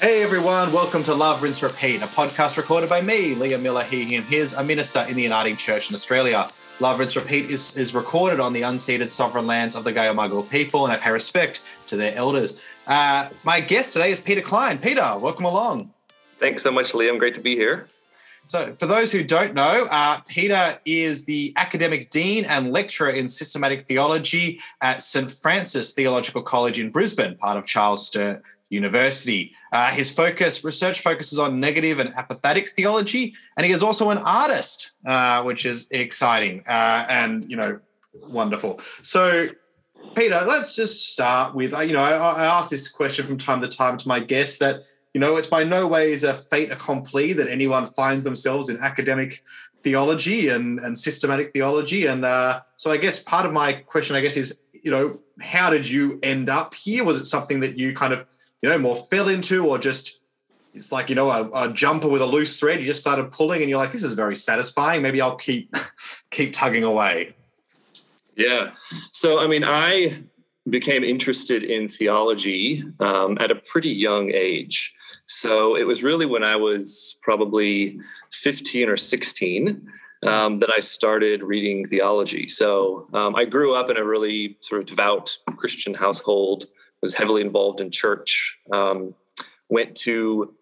Hey everyone, welcome to Love, Rinse, Repeat, a podcast recorded by me, Liam Miller, he, him, his, a minister in the Uniting Church in Australia. Love, Rinse, Repeat is, is recorded on the unceded sovereign lands of the Gayamagal people, and I pay respect to their elders. Uh, my guest today is Peter Kline. Peter, welcome along. Thanks so much, Liam. Great to be here. So, for those who don't know, uh, Peter is the academic dean and lecturer in systematic theology at St. Francis Theological College in Brisbane, part of Charles Sturt University. Uh, his focus, research focuses on negative and apophatic theology, and he is also an artist, uh, which is exciting uh, and you know wonderful. So, Peter, let's just start with uh, you know I, I ask this question from time to time to my guests that you know it's by no ways a fait accompli that anyone finds themselves in academic theology and and systematic theology, and uh, so I guess part of my question, I guess, is you know how did you end up here? Was it something that you kind of you know, more fell into, or just it's like you know a, a, jumper with a loose thread. You just started pulling, and you're like, this is very satisfying. Maybe I'll keep keep tugging away. Yeah. So I mean, I became interested in theology um, at a pretty young age. So it was really when I was probably 15 or 16 um, that I started reading theology. So um, I grew up in a really sort of devout Christian household was heavily involved in church, um, went to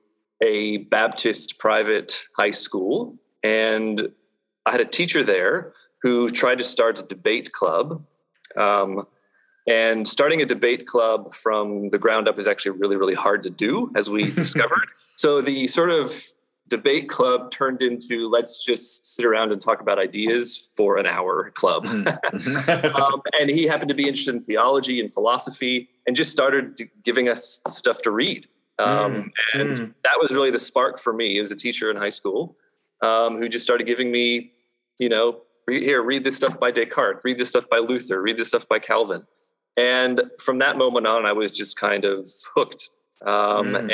a Baptist private high school, and I had a teacher there who tried to start a debate club. Um, and starting a debate club from the ground up is actually really, really hard to do, as we discovered. So the sort of debate club turned into let's just sit around and talk about ideas for an hour club. Mm-hmm. um, and he happened to be interested in theology and philosophy and just started giving us stuff to read. Um, mm, and mm. that was really the spark for me. He was a teacher in high school um, who just started giving me, you know, here, read this stuff by Descartes, read this stuff by Luther, read this stuff by Calvin. And from that moment on, I was just kind of hooked. Um, mm. And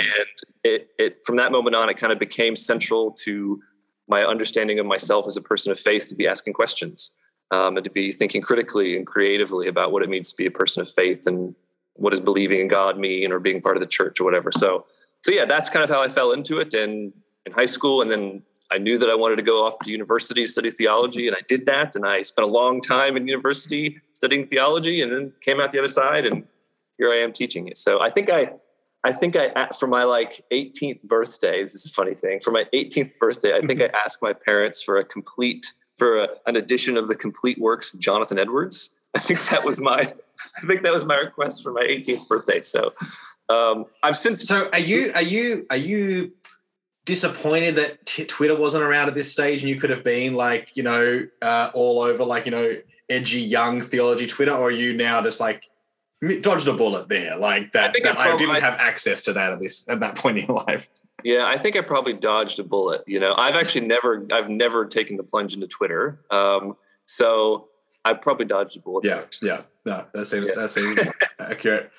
it, it, from that moment on, it kind of became central to my understanding of myself as a person of faith to be asking questions um, and to be thinking critically and creatively about what it means to be a person of faith and what does believing in God mean or being part of the church or whatever. So, so yeah, that's kind of how I fell into it. And in high school, and then I knew that I wanted to go off to university, study theology, and I did that. And I spent a long time in university studying theology, and then came out the other side, and here I am teaching it. So I think I, I think I for my like 18th birthday. This is a funny thing. For my 18th birthday, I think I asked my parents for a complete for a, an edition of the complete works of Jonathan Edwards. I think that was my I think that was my request for my 18th birthday. So um, I've since. So are you are you are you disappointed that t- Twitter wasn't around at this stage and you could have been like you know uh, all over like you know edgy young theology Twitter, or are you now just like dodged a bullet there like that? I, that I didn't have access to that at this at that point in your life. Yeah, I think I probably dodged a bullet. You know, I've actually never, I've never taken the plunge into Twitter. Um, so I probably dodged a bullet. Yeah, yeah, no, that seems yeah. that seems accurate.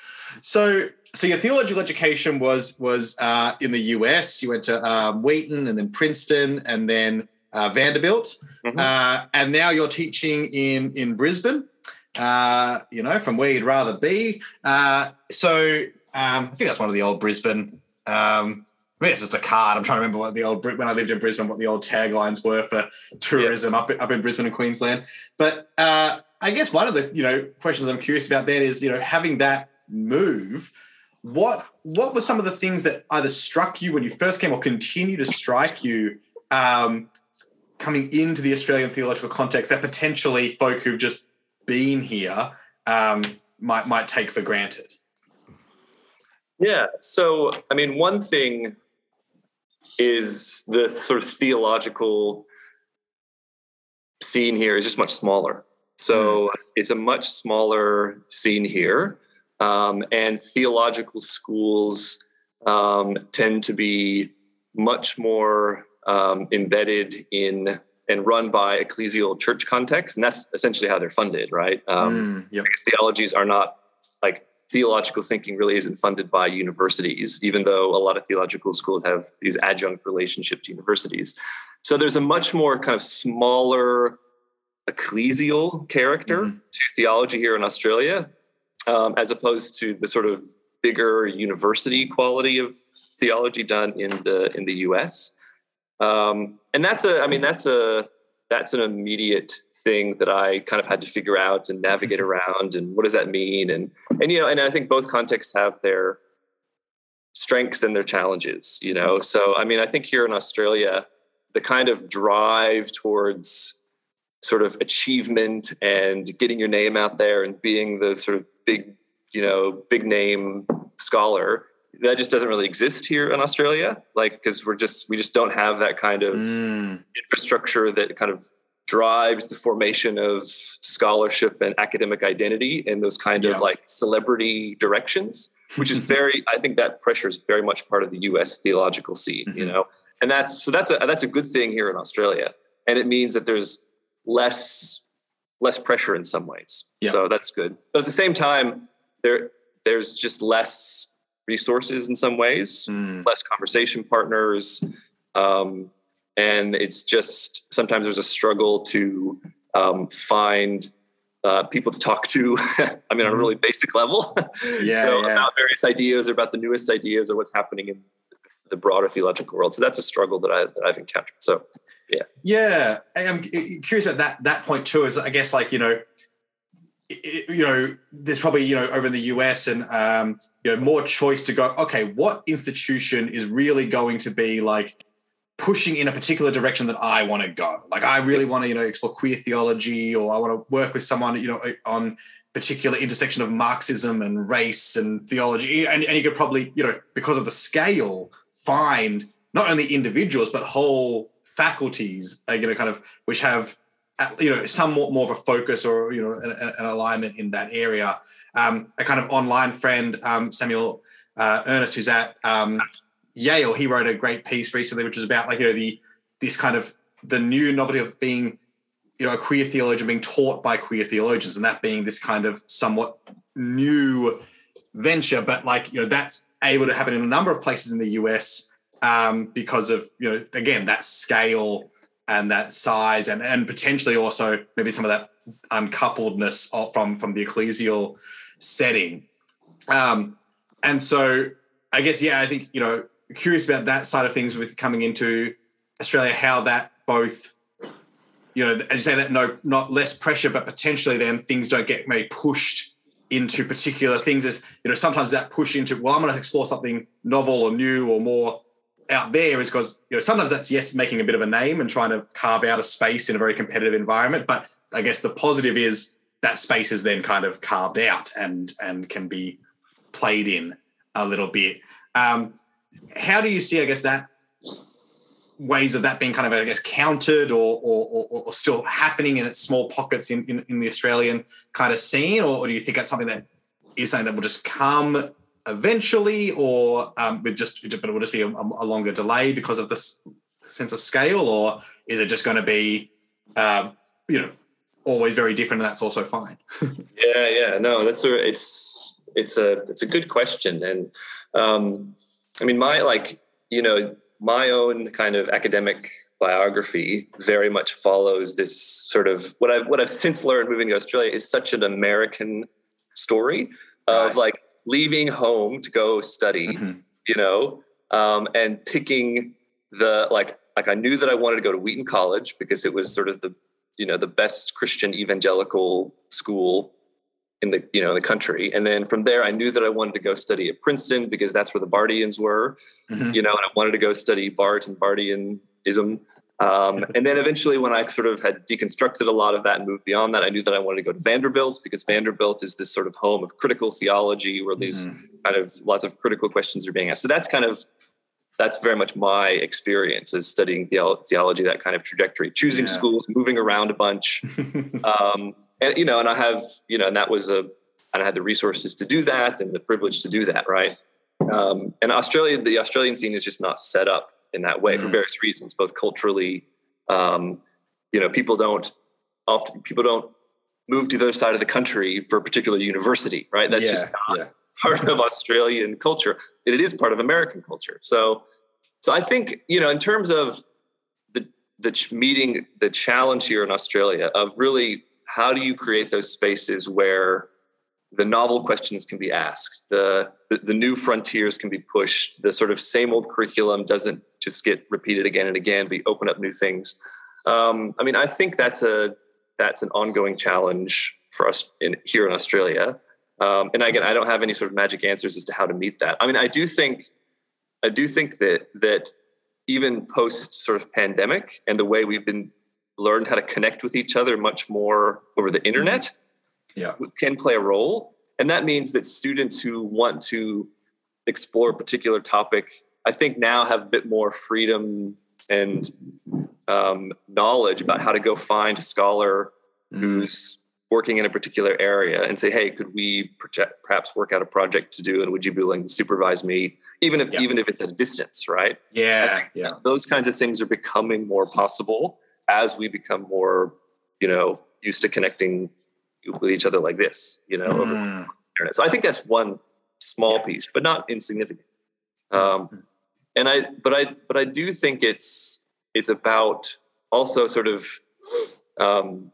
So, so your theological education was was uh, in the US. You went to um, Wheaton and then Princeton and then uh, Vanderbilt, mm-hmm. uh, and now you're teaching in in Brisbane. Uh, you know, from where you'd rather be. Uh, so, um, I think that's one of the old Brisbane. Um, I mean, it's just a card. I'm trying to remember what the old when I lived in Brisbane, what the old taglines were for tourism yeah. up up in Brisbane and Queensland. But uh, I guess one of the you know questions I'm curious about then is you know having that move. What what were some of the things that either struck you when you first came or continue to strike you um, coming into the Australian theological context that potentially folk who've just been here um, might might take for granted? Yeah. So, I mean, one thing is the sort of theological scene here is just much smaller. So mm. it's a much smaller scene here. Um, and theological schools um, tend to be much more um, embedded in and run by ecclesial church context. And that's essentially how they're funded, right? Um, mm, yep. Because theologies are not like theological thinking really isn't funded by universities, even though a lot of theological schools have these adjunct relationship to universities. So there's a much more kind of smaller ecclesial character mm-hmm. to theology here in Australia, um, as opposed to the sort of bigger university quality of theology done in the in the U.S. Um, and that's a, I mean, that's a that's an immediate thing that I kind of had to figure out and navigate around. And what does that mean? And and you know, and I think both contexts have their strengths and their challenges. You know, so I mean, I think here in Australia, the kind of drive towards sort of achievement and getting your name out there and being the sort of big, you know, big name scholar that just doesn't really exist here in Australia. Like, because we're just we just don't have that kind of mm. infrastructure that kind of drives the formation of scholarship and academic identity in those kind yeah. of like celebrity directions which is very i think that pressure is very much part of the us theological scene mm-hmm. you know and that's so that's a that's a good thing here in australia and it means that there's less less pressure in some ways yeah. so that's good but at the same time there there's just less resources in some ways mm. less conversation partners um, and it's just sometimes there's a struggle to um, find uh, people to talk to. I mean, on a really basic level. Yeah, so yeah. about various ideas or about the newest ideas or what's happening in the broader theological world. So that's a struggle that I that I've encountered. So yeah, yeah. I'm curious about that that point too. Is I guess like you know. It, you know, there's probably you know over in the US and um, you know more choice to go. Okay, what institution is really going to be like pushing in a particular direction that I want to go. Like I really want to, you know, explore queer theology, or I want to work with someone, you know, on particular intersection of Marxism and race and theology. And, and you could probably, you know, because of the scale, find not only individuals but whole faculties, uh, you know, kind of which have, you know, somewhat more of a focus or you know an, an alignment in that area. Um, a kind of online friend, um, Samuel uh, Ernest, who's at um, Yale, he wrote a great piece recently, which was about like you know the this kind of the new novelty of being you know a queer theologian being taught by queer theologians, and that being this kind of somewhat new venture, but like you know that's able to happen in a number of places in the US um, because of you know again that scale and that size, and and potentially also maybe some of that uncoupledness from from the ecclesial setting. Um, and so I guess yeah, I think you know curious about that side of things with coming into Australia, how that both, you know, as you say, that no, not less pressure, but potentially then things don't get maybe pushed into particular things. As you know, sometimes that push into, well, I'm going to explore something novel or new or more out there is because you know sometimes that's yes making a bit of a name and trying to carve out a space in a very competitive environment but i guess the positive is that space is then kind of carved out and and can be played in a little bit. Um, how do you see, I guess, that ways of that being kind of, I guess, countered or or, or, or still happening in its small pockets in, in, in the Australian kind of scene, or, or, do you think that's something that is something that will just come eventually, or um, with just but it will just be a, a, longer delay because of this sense of scale, or is it just going to be, um, you know, always very different, and that's also fine? yeah, yeah, no, that's a it's it's a it's a good question, and um, I mean, my like, you know, my own kind of academic biography very much follows this sort of what I've what I've since learned moving to Australia is such an American story of right. like leaving home to go study, mm-hmm. you know, um, and picking the like like I knew that I wanted to go to Wheaton College because it was sort of the you know the best Christian evangelical school in the you know in the country and then from there i knew that i wanted to go study at princeton because that's where the Barthians were mm-hmm. you know and i wanted to go study Barth and Barthianism um, and then eventually when i sort of had deconstructed a lot of that and moved beyond that i knew that i wanted to go to vanderbilt because vanderbilt is this sort of home of critical theology where these mm-hmm. kind of lots of critical questions are being asked so that's kind of that's very much my experience is studying theology that kind of trajectory choosing yeah. schools moving around a bunch um, and you know, and I have, you know, and that was a, and I had the resources to do that and the privilege to do that, right? Um, and Australia, the Australian scene is just not set up in that way mm-hmm. for various reasons, both culturally, um, you know, people don't often people don't move to the other side of the country for a particular university, right? That's yeah, just not yeah. part of Australian culture. It is part of American culture. So, so I think you know, in terms of the the meeting, the challenge here in Australia of really how do you create those spaces where the novel questions can be asked, the, the, the new frontiers can be pushed, the sort of same old curriculum doesn't just get repeated again and again, but open up new things. Um, I mean, I think that's a that's an ongoing challenge for us in here in Australia. Um, and again, I don't have any sort of magic answers as to how to meet that. I mean, I do think I do think that that even post sort of pandemic and the way we've been learned how to connect with each other much more over the internet yeah. can play a role. And that means that students who want to explore a particular topic, I think now have a bit more freedom and um, knowledge about how to go find a scholar mm. who's working in a particular area and say, hey, could we project, perhaps work out a project to do? And would you be willing to supervise me, even if yeah. even if it's at a distance, right? Yeah, yeah. Those kinds of things are becoming more possible as we become more, you know, used to connecting with each other like this, you know, mm. over internet. So I think that's one small yeah. piece, but not insignificant. Um, mm. And I, but I, but I do think it's it's about also sort of, um,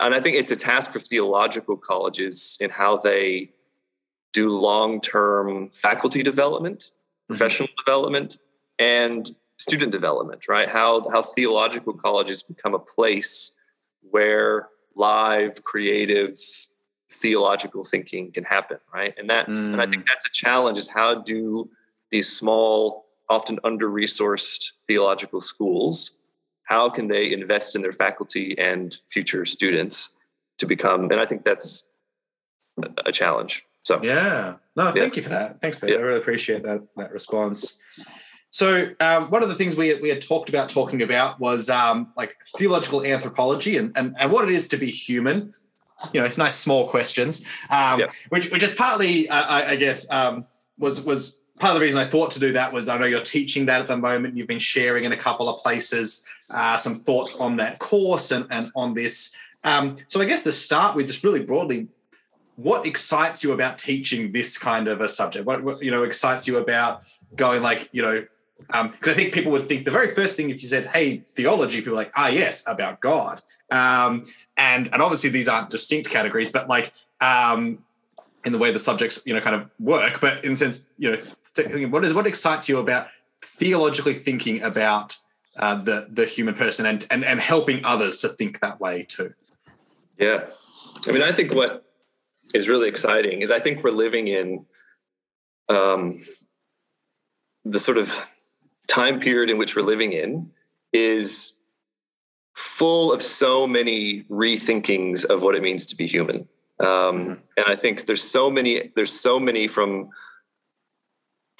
and I think it's a task for theological colleges in how they do long term faculty development, mm-hmm. professional development, and student development. Right? How how theological colleges become a place where live, creative, theological thinking can happen, right? And that's mm. and I think mm. that's a challenge is how do these small, often under-resourced theological schools, how can they invest in their faculty and future students to become and I think that's a challenge. So yeah. No, thank yeah. you for that. Thanks, Peter. Yeah. I really appreciate that that response. So um, one of the things we, we had talked about talking about was um, like theological anthropology and, and, and what it is to be human. You know, it's nice small questions, um, which which is partly, uh, I, I, guess, um, was was part of the reason I thought to do that was I know you're teaching that at the moment. You've been sharing in a couple of places uh, some thoughts on that course and, and on this. Um, so I guess to start with, just really broadly, what excites you about teaching this kind of a subject? What, what you know excites you about going like you know because um, I think people would think the very first thing if you said, "Hey, theology," people are like, "Ah, yes, about God." Um, and and obviously these aren't distinct categories, but like um, in the way the subjects you know kind of work. But in the sense, you know, what is what excites you about theologically thinking about uh, the the human person and and and helping others to think that way too? Yeah, I mean, I think what is really exciting is I think we're living in um, the sort of time period in which we're living in is full of so many rethinkings of what it means to be human. Um, mm-hmm. And I think there's so many, there's so many from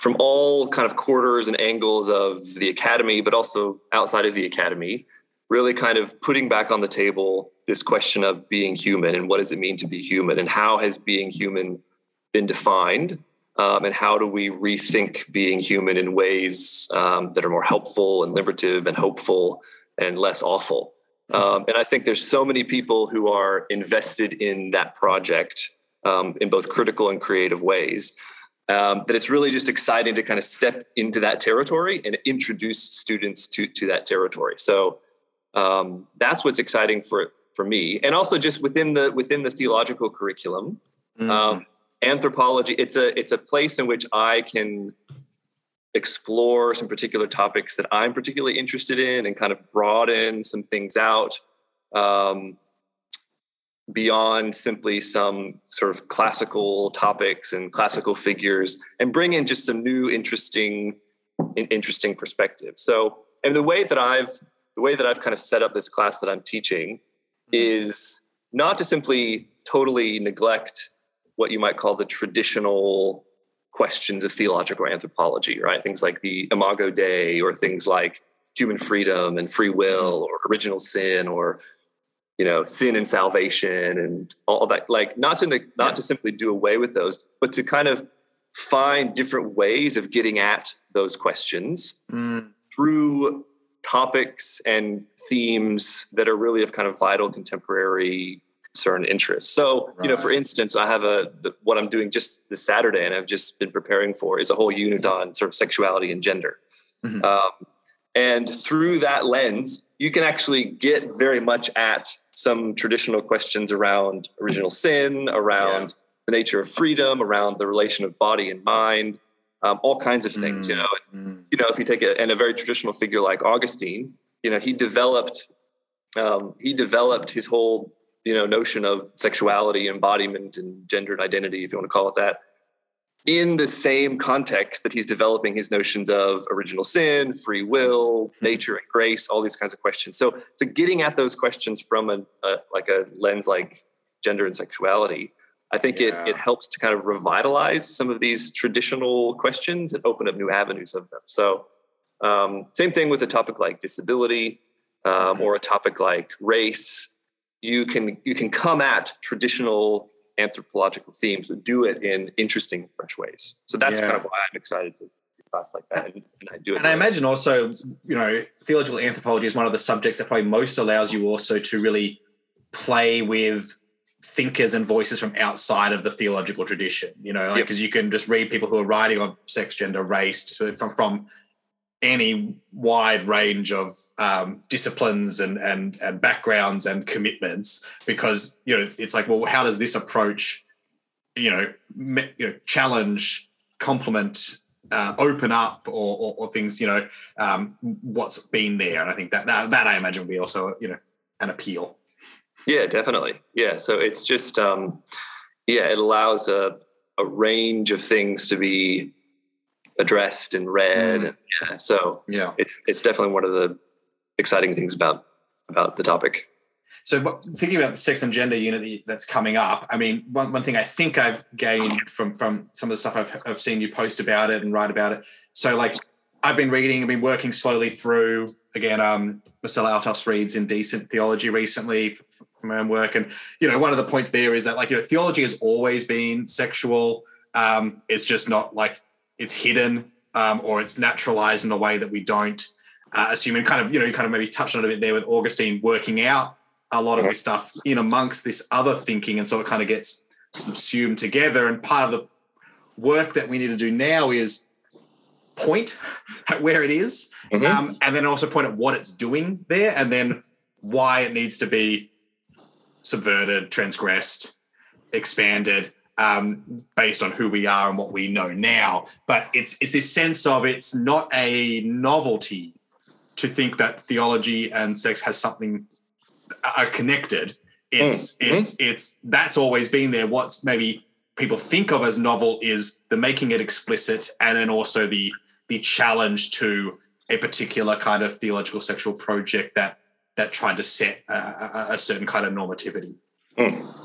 from all kind of quarters and angles of the academy, but also outside of the academy, really kind of putting back on the table this question of being human and what does it mean to be human and how has being human been defined um, and how do we rethink being human in ways um, that are more helpful and liberative and hopeful and less awful. Um, and i think there's so many people who are invested in that project um, in both critical and creative ways um, that it's really just exciting to kind of step into that territory and introduce students to, to that territory. So um, that's what's exciting for for me. And also just within the within the theological curriculum mm-hmm. anthropology it's a it's a place in which i can explore some particular topics that i'm particularly interested in and kind of broaden some things out. Um, beyond simply some sort of classical topics and classical figures and bring in just some new interesting interesting perspectives so and the way that i've the way that i've kind of set up this class that i'm teaching mm-hmm. is not to simply totally neglect what you might call the traditional questions of theological anthropology, right? Things like the Imago Dei or things like human freedom and free will or original sin or you know sin and salvation and all that like not to not yeah. to simply do away with those but to kind of find different ways of getting at those questions mm. through topics and themes that are really of kind of vital contemporary concern interest. So, right. you know, for instance, I have a what I'm doing just this Saturday, and I've just been preparing for is a whole unit on sort of sexuality and gender. Mm-hmm. Um, and through that lens, you can actually get very much at some traditional questions around original sin, around yeah. the nature of freedom, around the relation of body and mind, um, all kinds of things. Mm. You know, mm. you know, if you take a and a very traditional figure like Augustine, you know, he developed um, he developed his whole you know notion of sexuality, embodiment, and gendered identity, if you want to call it that, in the same context that he's developing his notions of original sin, free will, mm-hmm. nature, and grace, all these kinds of questions. So, so getting at those questions from a, a like a lens like gender and sexuality, I think yeah. it it helps to kind of revitalize some of these traditional questions and open up new avenues of them. So, um, same thing with a topic like disability um, mm-hmm. or a topic like race. You can you can come at traditional anthropological themes, but do it in interesting, fresh ways. So that's yeah. kind of why I'm excited to class like that, and, and I do it. And I imagine also, you know, theological anthropology is one of the subjects that probably most allows you also to really play with thinkers and voices from outside of the theological tradition. You know, because like, yep. you can just read people who are writing on sex, gender, race from from any wide range of um, disciplines and, and and backgrounds and commitments because you know it's like well how does this approach you know me, you know challenge complement uh, open up or, or, or, things you know um, what's been there? And I think that, that that I imagine would be also you know an appeal. Yeah definitely. Yeah. So it's just um, yeah it allows a, a range of things to be addressed and read. Mm. Yeah, so yeah, it's it's definitely one of the exciting things about about the topic. So thinking about the sex and gender unity that's coming up, I mean, one, one thing I think I've gained from from some of the stuff I've, I've seen you post about it and write about it. So like I've been reading, I've been working slowly through again. Um, Marcella Althaus Reid's Indecent Theology recently from her own work, and you know, one of the points there is that like you know, theology has always been sexual. Um, it's just not like it's hidden um, or it's naturalized in a way that we don't uh, assume. And kind of, you know, you kind of maybe touched on it a bit there with Augustine working out a lot of this stuff in amongst this other thinking. And so it kind of gets subsumed together. And part of the work that we need to do now is point at where it is, mm-hmm. um, and then also point at what it's doing there and then why it needs to be subverted, transgressed, expanded, um, based on who we are and what we know now. But it's it's this sense of it's not a novelty to think that theology and sex has something are connected. It's mm. it's it's that's always been there. What's maybe people think of as novel is the making it explicit, and then also the the challenge to a particular kind of theological sexual project that that tried to set a, a, a certain kind of normativity. Mm.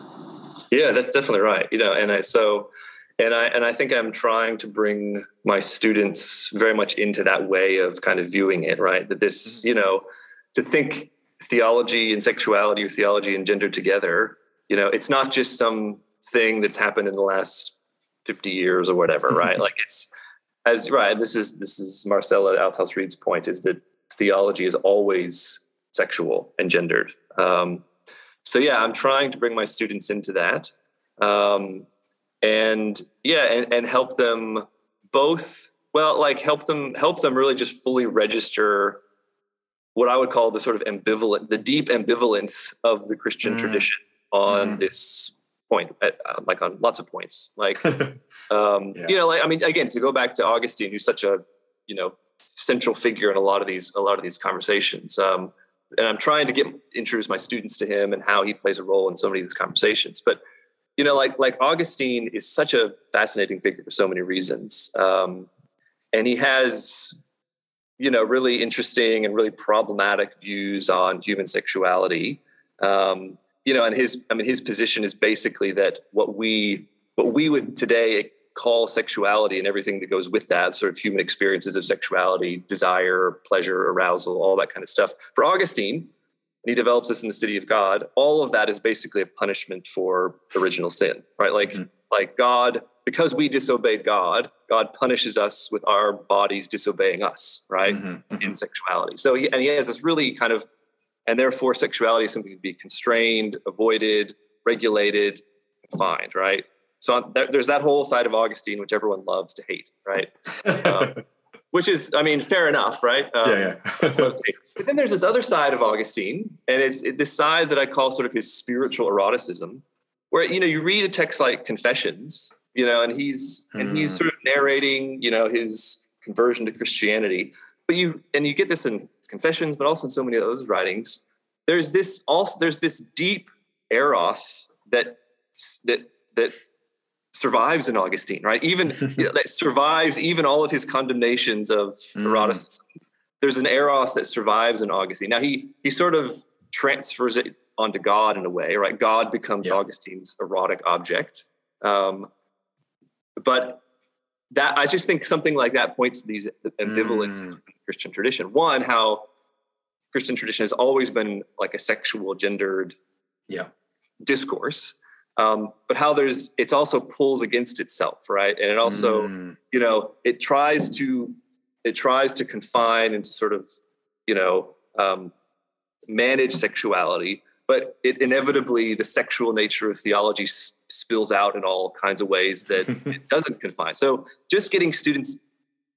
Yeah, that's definitely right. You know, and I so and I and I think I'm trying to bring my students very much into that way of kind of viewing it, right? That this, you know, to think theology and sexuality or theology and gender together, you know, it's not just some thing that's happened in the last 50 years or whatever, right? like it's as right, this is this is Marcella Althaus Reid's point is that theology is always sexual and gendered. Um, so yeah, I'm trying to bring my students into that, um, and yeah, and, and help them both. Well, like help them help them really just fully register what I would call the sort of ambivalent, the deep ambivalence of the Christian mm. tradition on mm. this point, uh, like on lots of points. Like, um, yeah. you know, like I mean, again, to go back to Augustine, who's such a you know central figure in a lot of these a lot of these conversations. Um, and I'm trying to get introduce my students to him and how he plays a role in so many of these conversations. But you know, like like Augustine is such a fascinating figure for so many reasons, um, and he has you know really interesting and really problematic views on human sexuality. Um, you know, and his I mean his position is basically that what we what we would today call sexuality and everything that goes with that sort of human experiences of sexuality, desire, pleasure, arousal, all that kind of stuff. For Augustine, and he develops this in the City of God, all of that is basically a punishment for original sin, right? Like, mm-hmm. like God, because we disobeyed God, God punishes us with our bodies disobeying us, right? Mm-hmm. mm-hmm. In sexuality. So, he, and he has this really kind of, and therefore sexuality is something to be constrained, avoided, regulated, confined, right? So there's that whole side of Augustine, which everyone loves to hate, right? Um, which is, I mean, fair enough, right? Um, yeah, yeah. loves to hate but then there's this other side of Augustine, and it's this side that I call sort of his spiritual eroticism, where you know you read a text like Confessions, you know, and he's mm. and he's hmm. sort of narrating, you know, his conversion to Christianity. But you and you get this in Confessions, but also in so many of those writings. There's this also there's this deep eros that that that survives in Augustine, right? Even you know, that survives even all of his condemnations of mm. eroticism. There's an eros that survives in Augustine. Now he he sort of transfers it onto God in a way, right? God becomes yeah. Augustine's erotic object. Um, but that I just think something like that points to these ambivalences mm. within the Christian tradition. One, how Christian tradition has always been like a sexual gendered yeah. discourse. Um, but how there's it's also pulls against itself, right? And it also, mm. you know, it tries to it tries to confine and to sort of, you know, um, manage sexuality, but it inevitably the sexual nature of theology s- spills out in all kinds of ways that it doesn't confine. So just getting students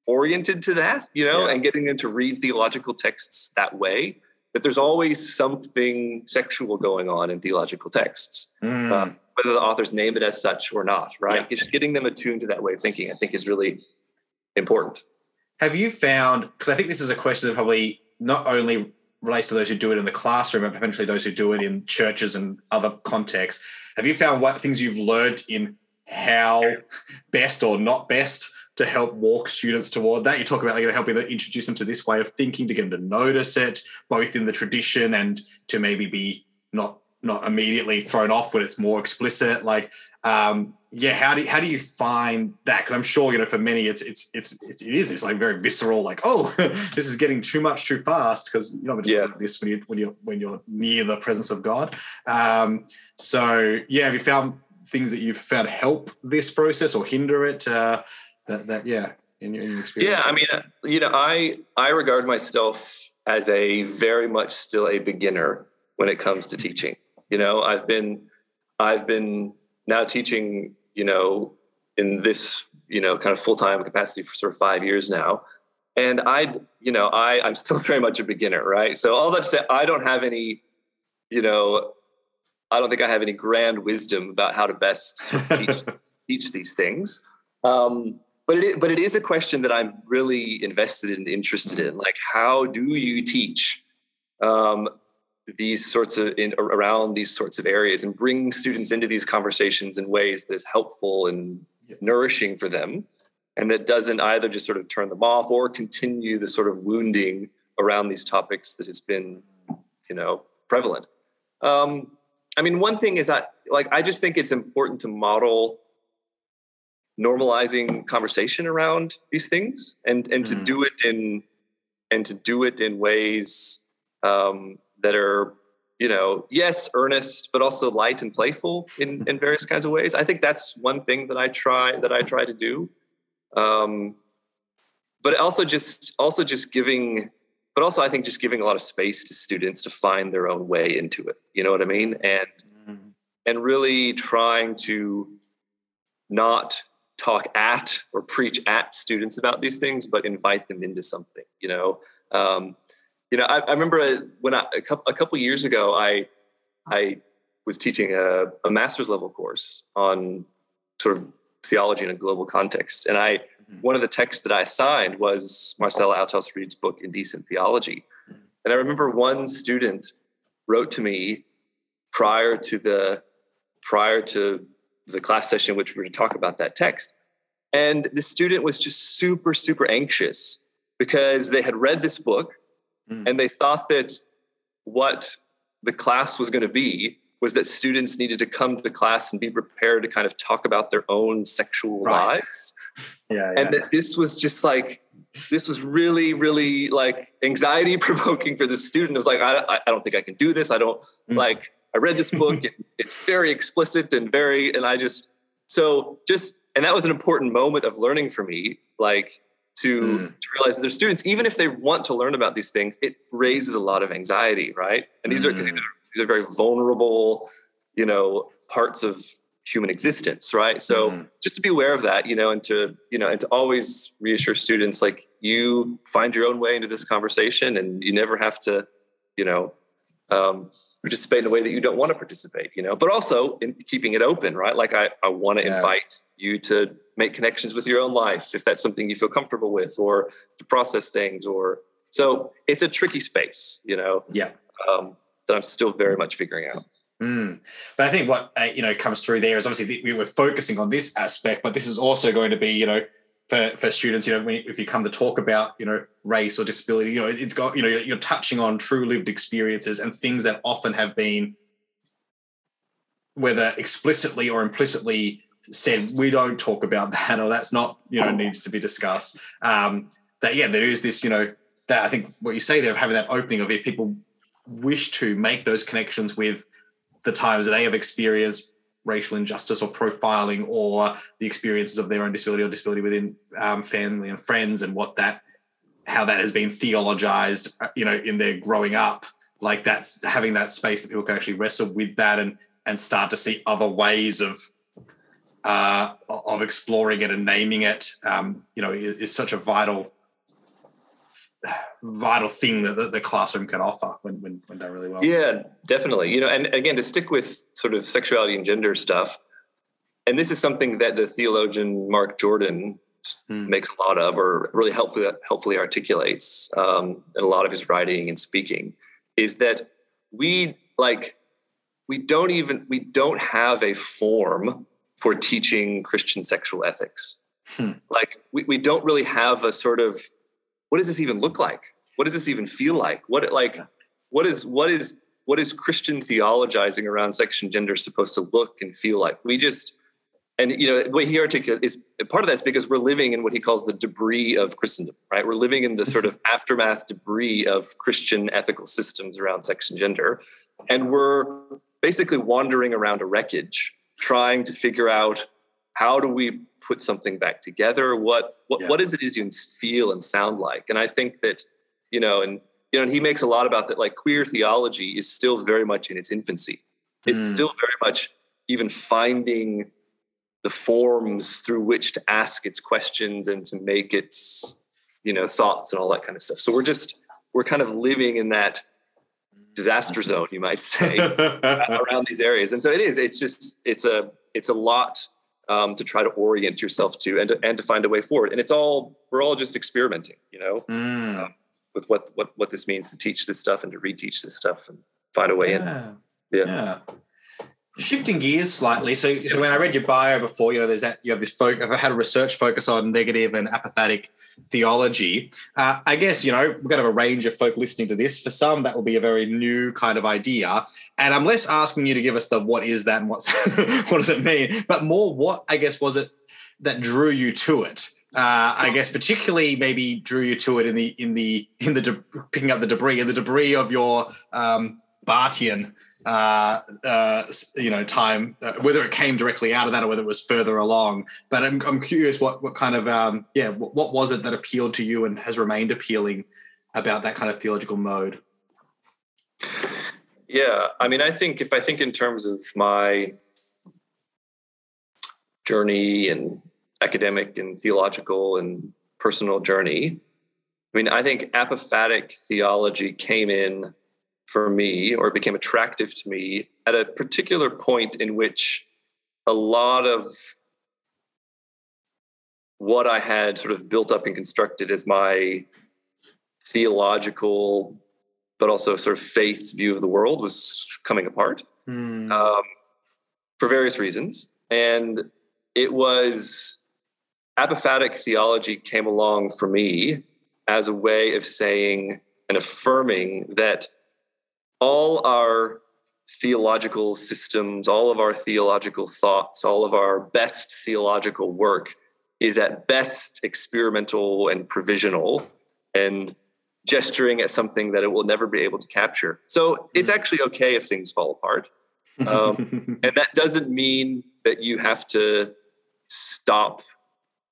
oriented to that, you know, yeah. and getting them to read theological texts that way, that there's always something sexual going on in theological texts, mm. um, whether the authors name it as such or not, right? Yeah. Just getting them attuned to that way of thinking, I think, is really important. Have you found, because I think this is a question that probably not only relates to those who do it in the classroom, but potentially those who do it in churches and other contexts. Have you found what things you've learned in how best or not best to help walk students toward that. You talk about you know, helping them introduce them to this way of thinking, to get them to notice it, both in the tradition and to maybe be not not immediately thrown off when it's more explicit. Like, um, yeah, how do you, how do you find that? Because I'm sure you know for many it's it's it's it is it's like very visceral. Like, oh, this is getting too much too fast because you're not going to yeah. do this when you when you're when you're near the presence of God. Um, so yeah, have you found things that you've found help this process or hinder it? Uh, that that yeah in your, in your experience. Yeah i mean you know i i regard myself as a very much still a beginner when it comes to teaching. You know i've been i've been now teaching you know in this you know kind of full-time capacity for sort of five years now. And i you know i i'm still very much a beginner right? So all that to say i don't have any you know i don't think i have any grand wisdom about how to best sort of teach teach these things. Um, but it, but it is a question that I'm really invested and interested in. Like, how do you teach um, these sorts of in, around these sorts of areas and bring students into these conversations in ways that is helpful and nourishing for them, and that doesn't either just sort of turn them off or continue the sort of wounding around these topics that has been, you know, prevalent. Um, I mean, one thing is that, like, I just think it's important to model normalizing conversation around these things and and to mm. do it in and to do it in ways um, that are you know yes earnest but also light and playful in in various kinds of ways. I think that's one thing that i try that i try to do. Um, but also just also just giving but also i think just giving a lot of space to students to find their own way into it. You know what i mean? And mm. and really trying to not talk at or preach at students about these things, but invite them into something. You know, um, you know. I, I remember when I, a couple a couple years ago, I I was teaching a, a master's level course on sort of theology in a global context, and I mm-hmm. one of the texts that I assigned was Marcella Althaus Reid's book Indecent Theology, mm-hmm. and I remember one student wrote to me prior to the prior to the class session, which we were to talk about that text. And the student was just super, super anxious because they had read this book mm. and they thought that what the class was going to be was that students needed to come to class and be prepared to kind of talk about their own sexual right. lives. yeah, yeah. And that this was just like, this was really, really like anxiety provoking for the student. It was like, I, I don't think I can do this. I don't mm. like, I read this book. it, it's very explicit and very, and I just, so just, and that was an important moment of learning for me, like to, mm. to realize that their students, even if they want to learn about these things, it raises a lot of anxiety, right? And these mm. are, these are, these are very vulnerable, you know, parts of human existence, right? So mm. just to be aware of that, you know, and to, you know, and to always reassure students, like, you find your own way into this conversation and you never have to, you know, um, participate in a way that you don't want to participate, you know, but also in keeping it open, right? Like I, I want to yeah. invite you to make connections with your own life if that's something you feel comfortable with or to process things or so it's a tricky space, you know. Yeah. Um, that I'm still very much figuring out. Mm. But I think what uh, you know comes through there is obviously we were focusing on this aspect, but this is also going to be you know for, for students, you know, if you come to talk about, you know, race or disability, you know, it's got, you know, you're touching on true lived experiences and things that often have been, whether explicitly or implicitly said, we don't talk about that or that's not, you know, needs to be discussed. Um, that, yeah, there is this, you know, that I think what you say there of having that opening of if people wish to make those connections with the times that they have experienced racial injustice or profiling or the experiences of their own disability or disability within um, family and friends and what that how that has been theologized uh, you know in their growing up. Like that's having that space that people can actually wrestle with that and and start to see other ways of uh, of exploring it and naming it um, you know is, is such a vital vital thing that the, the, classroom can offer when, when, when done really well. Yeah, definitely. You know, and again, to stick with sort of sexuality and gender stuff, and this is something that the theologian Mark Jordan hmm. makes a lot of, or really helpfully helpfully articulates um, in a lot of his writing and speaking, is that we like we don't even we don't have a form for teaching Christian sexual ethics. Hmm. Like we, we don't really have a sort of what does this even look like? What does this even feel like? What like what is what is what is Christian theologizing around sex and gender supposed to look and feel like? We just and you know the way he articulates is part of that's because we're living in what he calls the debris of Christendom, right? We're living in the sort of mm-hmm. aftermath debris of Christian ethical systems around sex and gender, and we're basically wandering around a wreckage, trying to figure out how do we put something back together? What what, yeah. what does it even feel and sound like? And i think that you know and you know and he makes a lot about that like queer theology is still very much in its infancy. It's mm. still very much even finding the forms through which to ask its questions and to make its you know thoughts and all that kind of stuff. So we're just we're kind of living in that disaster zone you might say around these areas. And so it is it's just it's a it's a lot um, to try to orient yourself to and to, and to find a way forward. And it's all we're all just experimenting, you know, mm. um, with what what what this means to teach this stuff and to reteach this stuff and find a way yeah. in. Yeah. yeah. Shifting gears slightly, so, so, when I read your bio before, you know, there's that you have this focus. I've had a research focus on negative and apophatic theology. Uh, I guess you know we've got a range of folk listening to this. For some, that will be a very new kind of idea, and I'm less asking you to give us the what is that and what's what does it mean, but more what I guess was it that drew you to it. Uh, I guess particularly maybe drew you to it in the in the in the de- picking up the debris and the debris of your um, Barthian uh, uh, you know time uh, whether it came directly out of that or whether it was further along. But i'm, I'm curious what what kind of um, yeah what, what, was it that appealed to you and has remained appealing about that kind of theological mode? Yeah i mean i think if i think in terms of my journey and academic and theological and personal journey i mean i think apophatic theology came in for me or became attractive to me at a particular point in which a lot of what I had sort of built up and constructed as my theological, but also sort of faith view of the world was coming apart mm. um, for various reasons. And it was apophatic theology came along for me as a way of saying and affirming that all our theological systems, all of our theological thoughts, all of our best theological work is at best experimental and provisional and gesturing at something that it will never be able to capture. So it's hmm. actually okay if things fall apart. Um, and that doesn't mean that you have to stop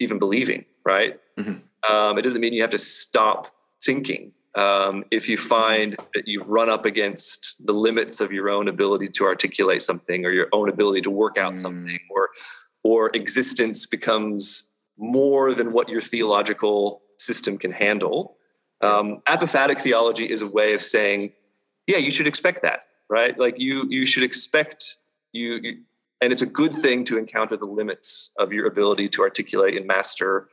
even believing, right? Mm-hmm. Um, it doesn't mean you have to stop thinking um, if you find that you've run up against the limits of your own ability to articulate something or your own ability to work out mm. something or or existence becomes more than what your theological system can handle. Um, apophatic theology is a way of saying, yeah, you should expect that, right? Like you you should expect you, you and it's a good thing to encounter the limits of your ability to articulate and master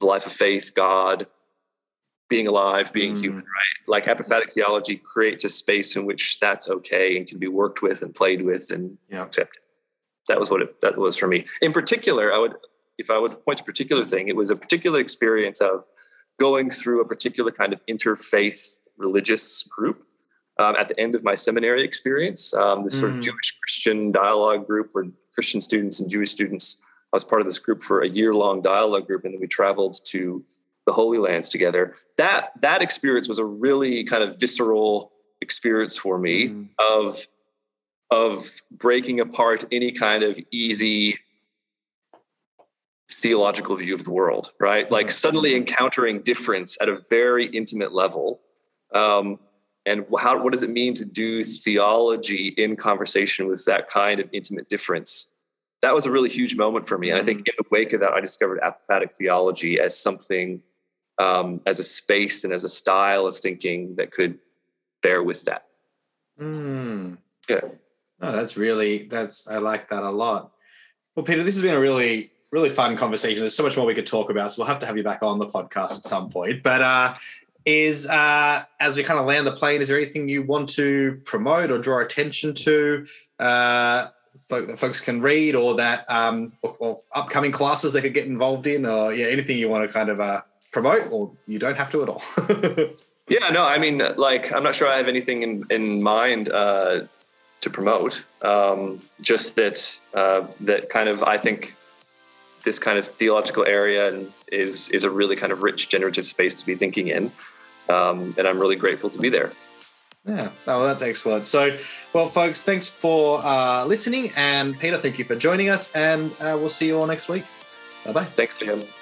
the life of faith, God, being alive, being mm. human, right? Like apophatic theology creates a space in which that's okay and can be worked with and played with and yeah. accepted. That was what it, that was for me. In particular, I would, if I would point to a particular thing, it was a particular experience of going through a particular kind of interfaith religious group um, at the end of my seminary experience. Um, this mm. sort of mm. Jewish Christian dialogue group where Christian students and Jewish students. I was part of this group for a year long dialogue group, and then we traveled to the Holy Lands together. That that experience was a really kind of visceral experience for me mm. of of breaking apart any kind of easy theological view of the world, right? Like suddenly encountering difference at a very intimate level. Um, and how, what does it mean to do theology in conversation with that kind of intimate difference? That was a really huge moment for me. And I think mm. in the wake of that, I discovered apophatic theology as something, um, as a space and as a style of thinking that could bear with that. Mm. Yeah. Oh, that's really that's I like that a lot. Well, Peter, this has been a really really fun conversation. There's so much more we could talk about, so we'll have to have you back on the podcast at some point. But uh, is uh, as we kind of land the plane, is there anything you want to promote or draw attention to uh, folk, that folks can read, or that um, or, or, upcoming classes they could get involved in, or yeah, anything you want to kind of uh, promote, or you don't have to at all. yeah, no, I mean, like I'm not sure I have anything in in mind uh, to promote. Um, just that uh, that kind of I think this kind of theological area and is is a really kind of rich generative space to be thinking in. Um, and i'm really grateful to be there. Yeah. Oh, well that's excellent. So well folks thanks for uh, listening. And peter thank you for joining us. And uh, we'll see you all next week. Bye bye thanks liam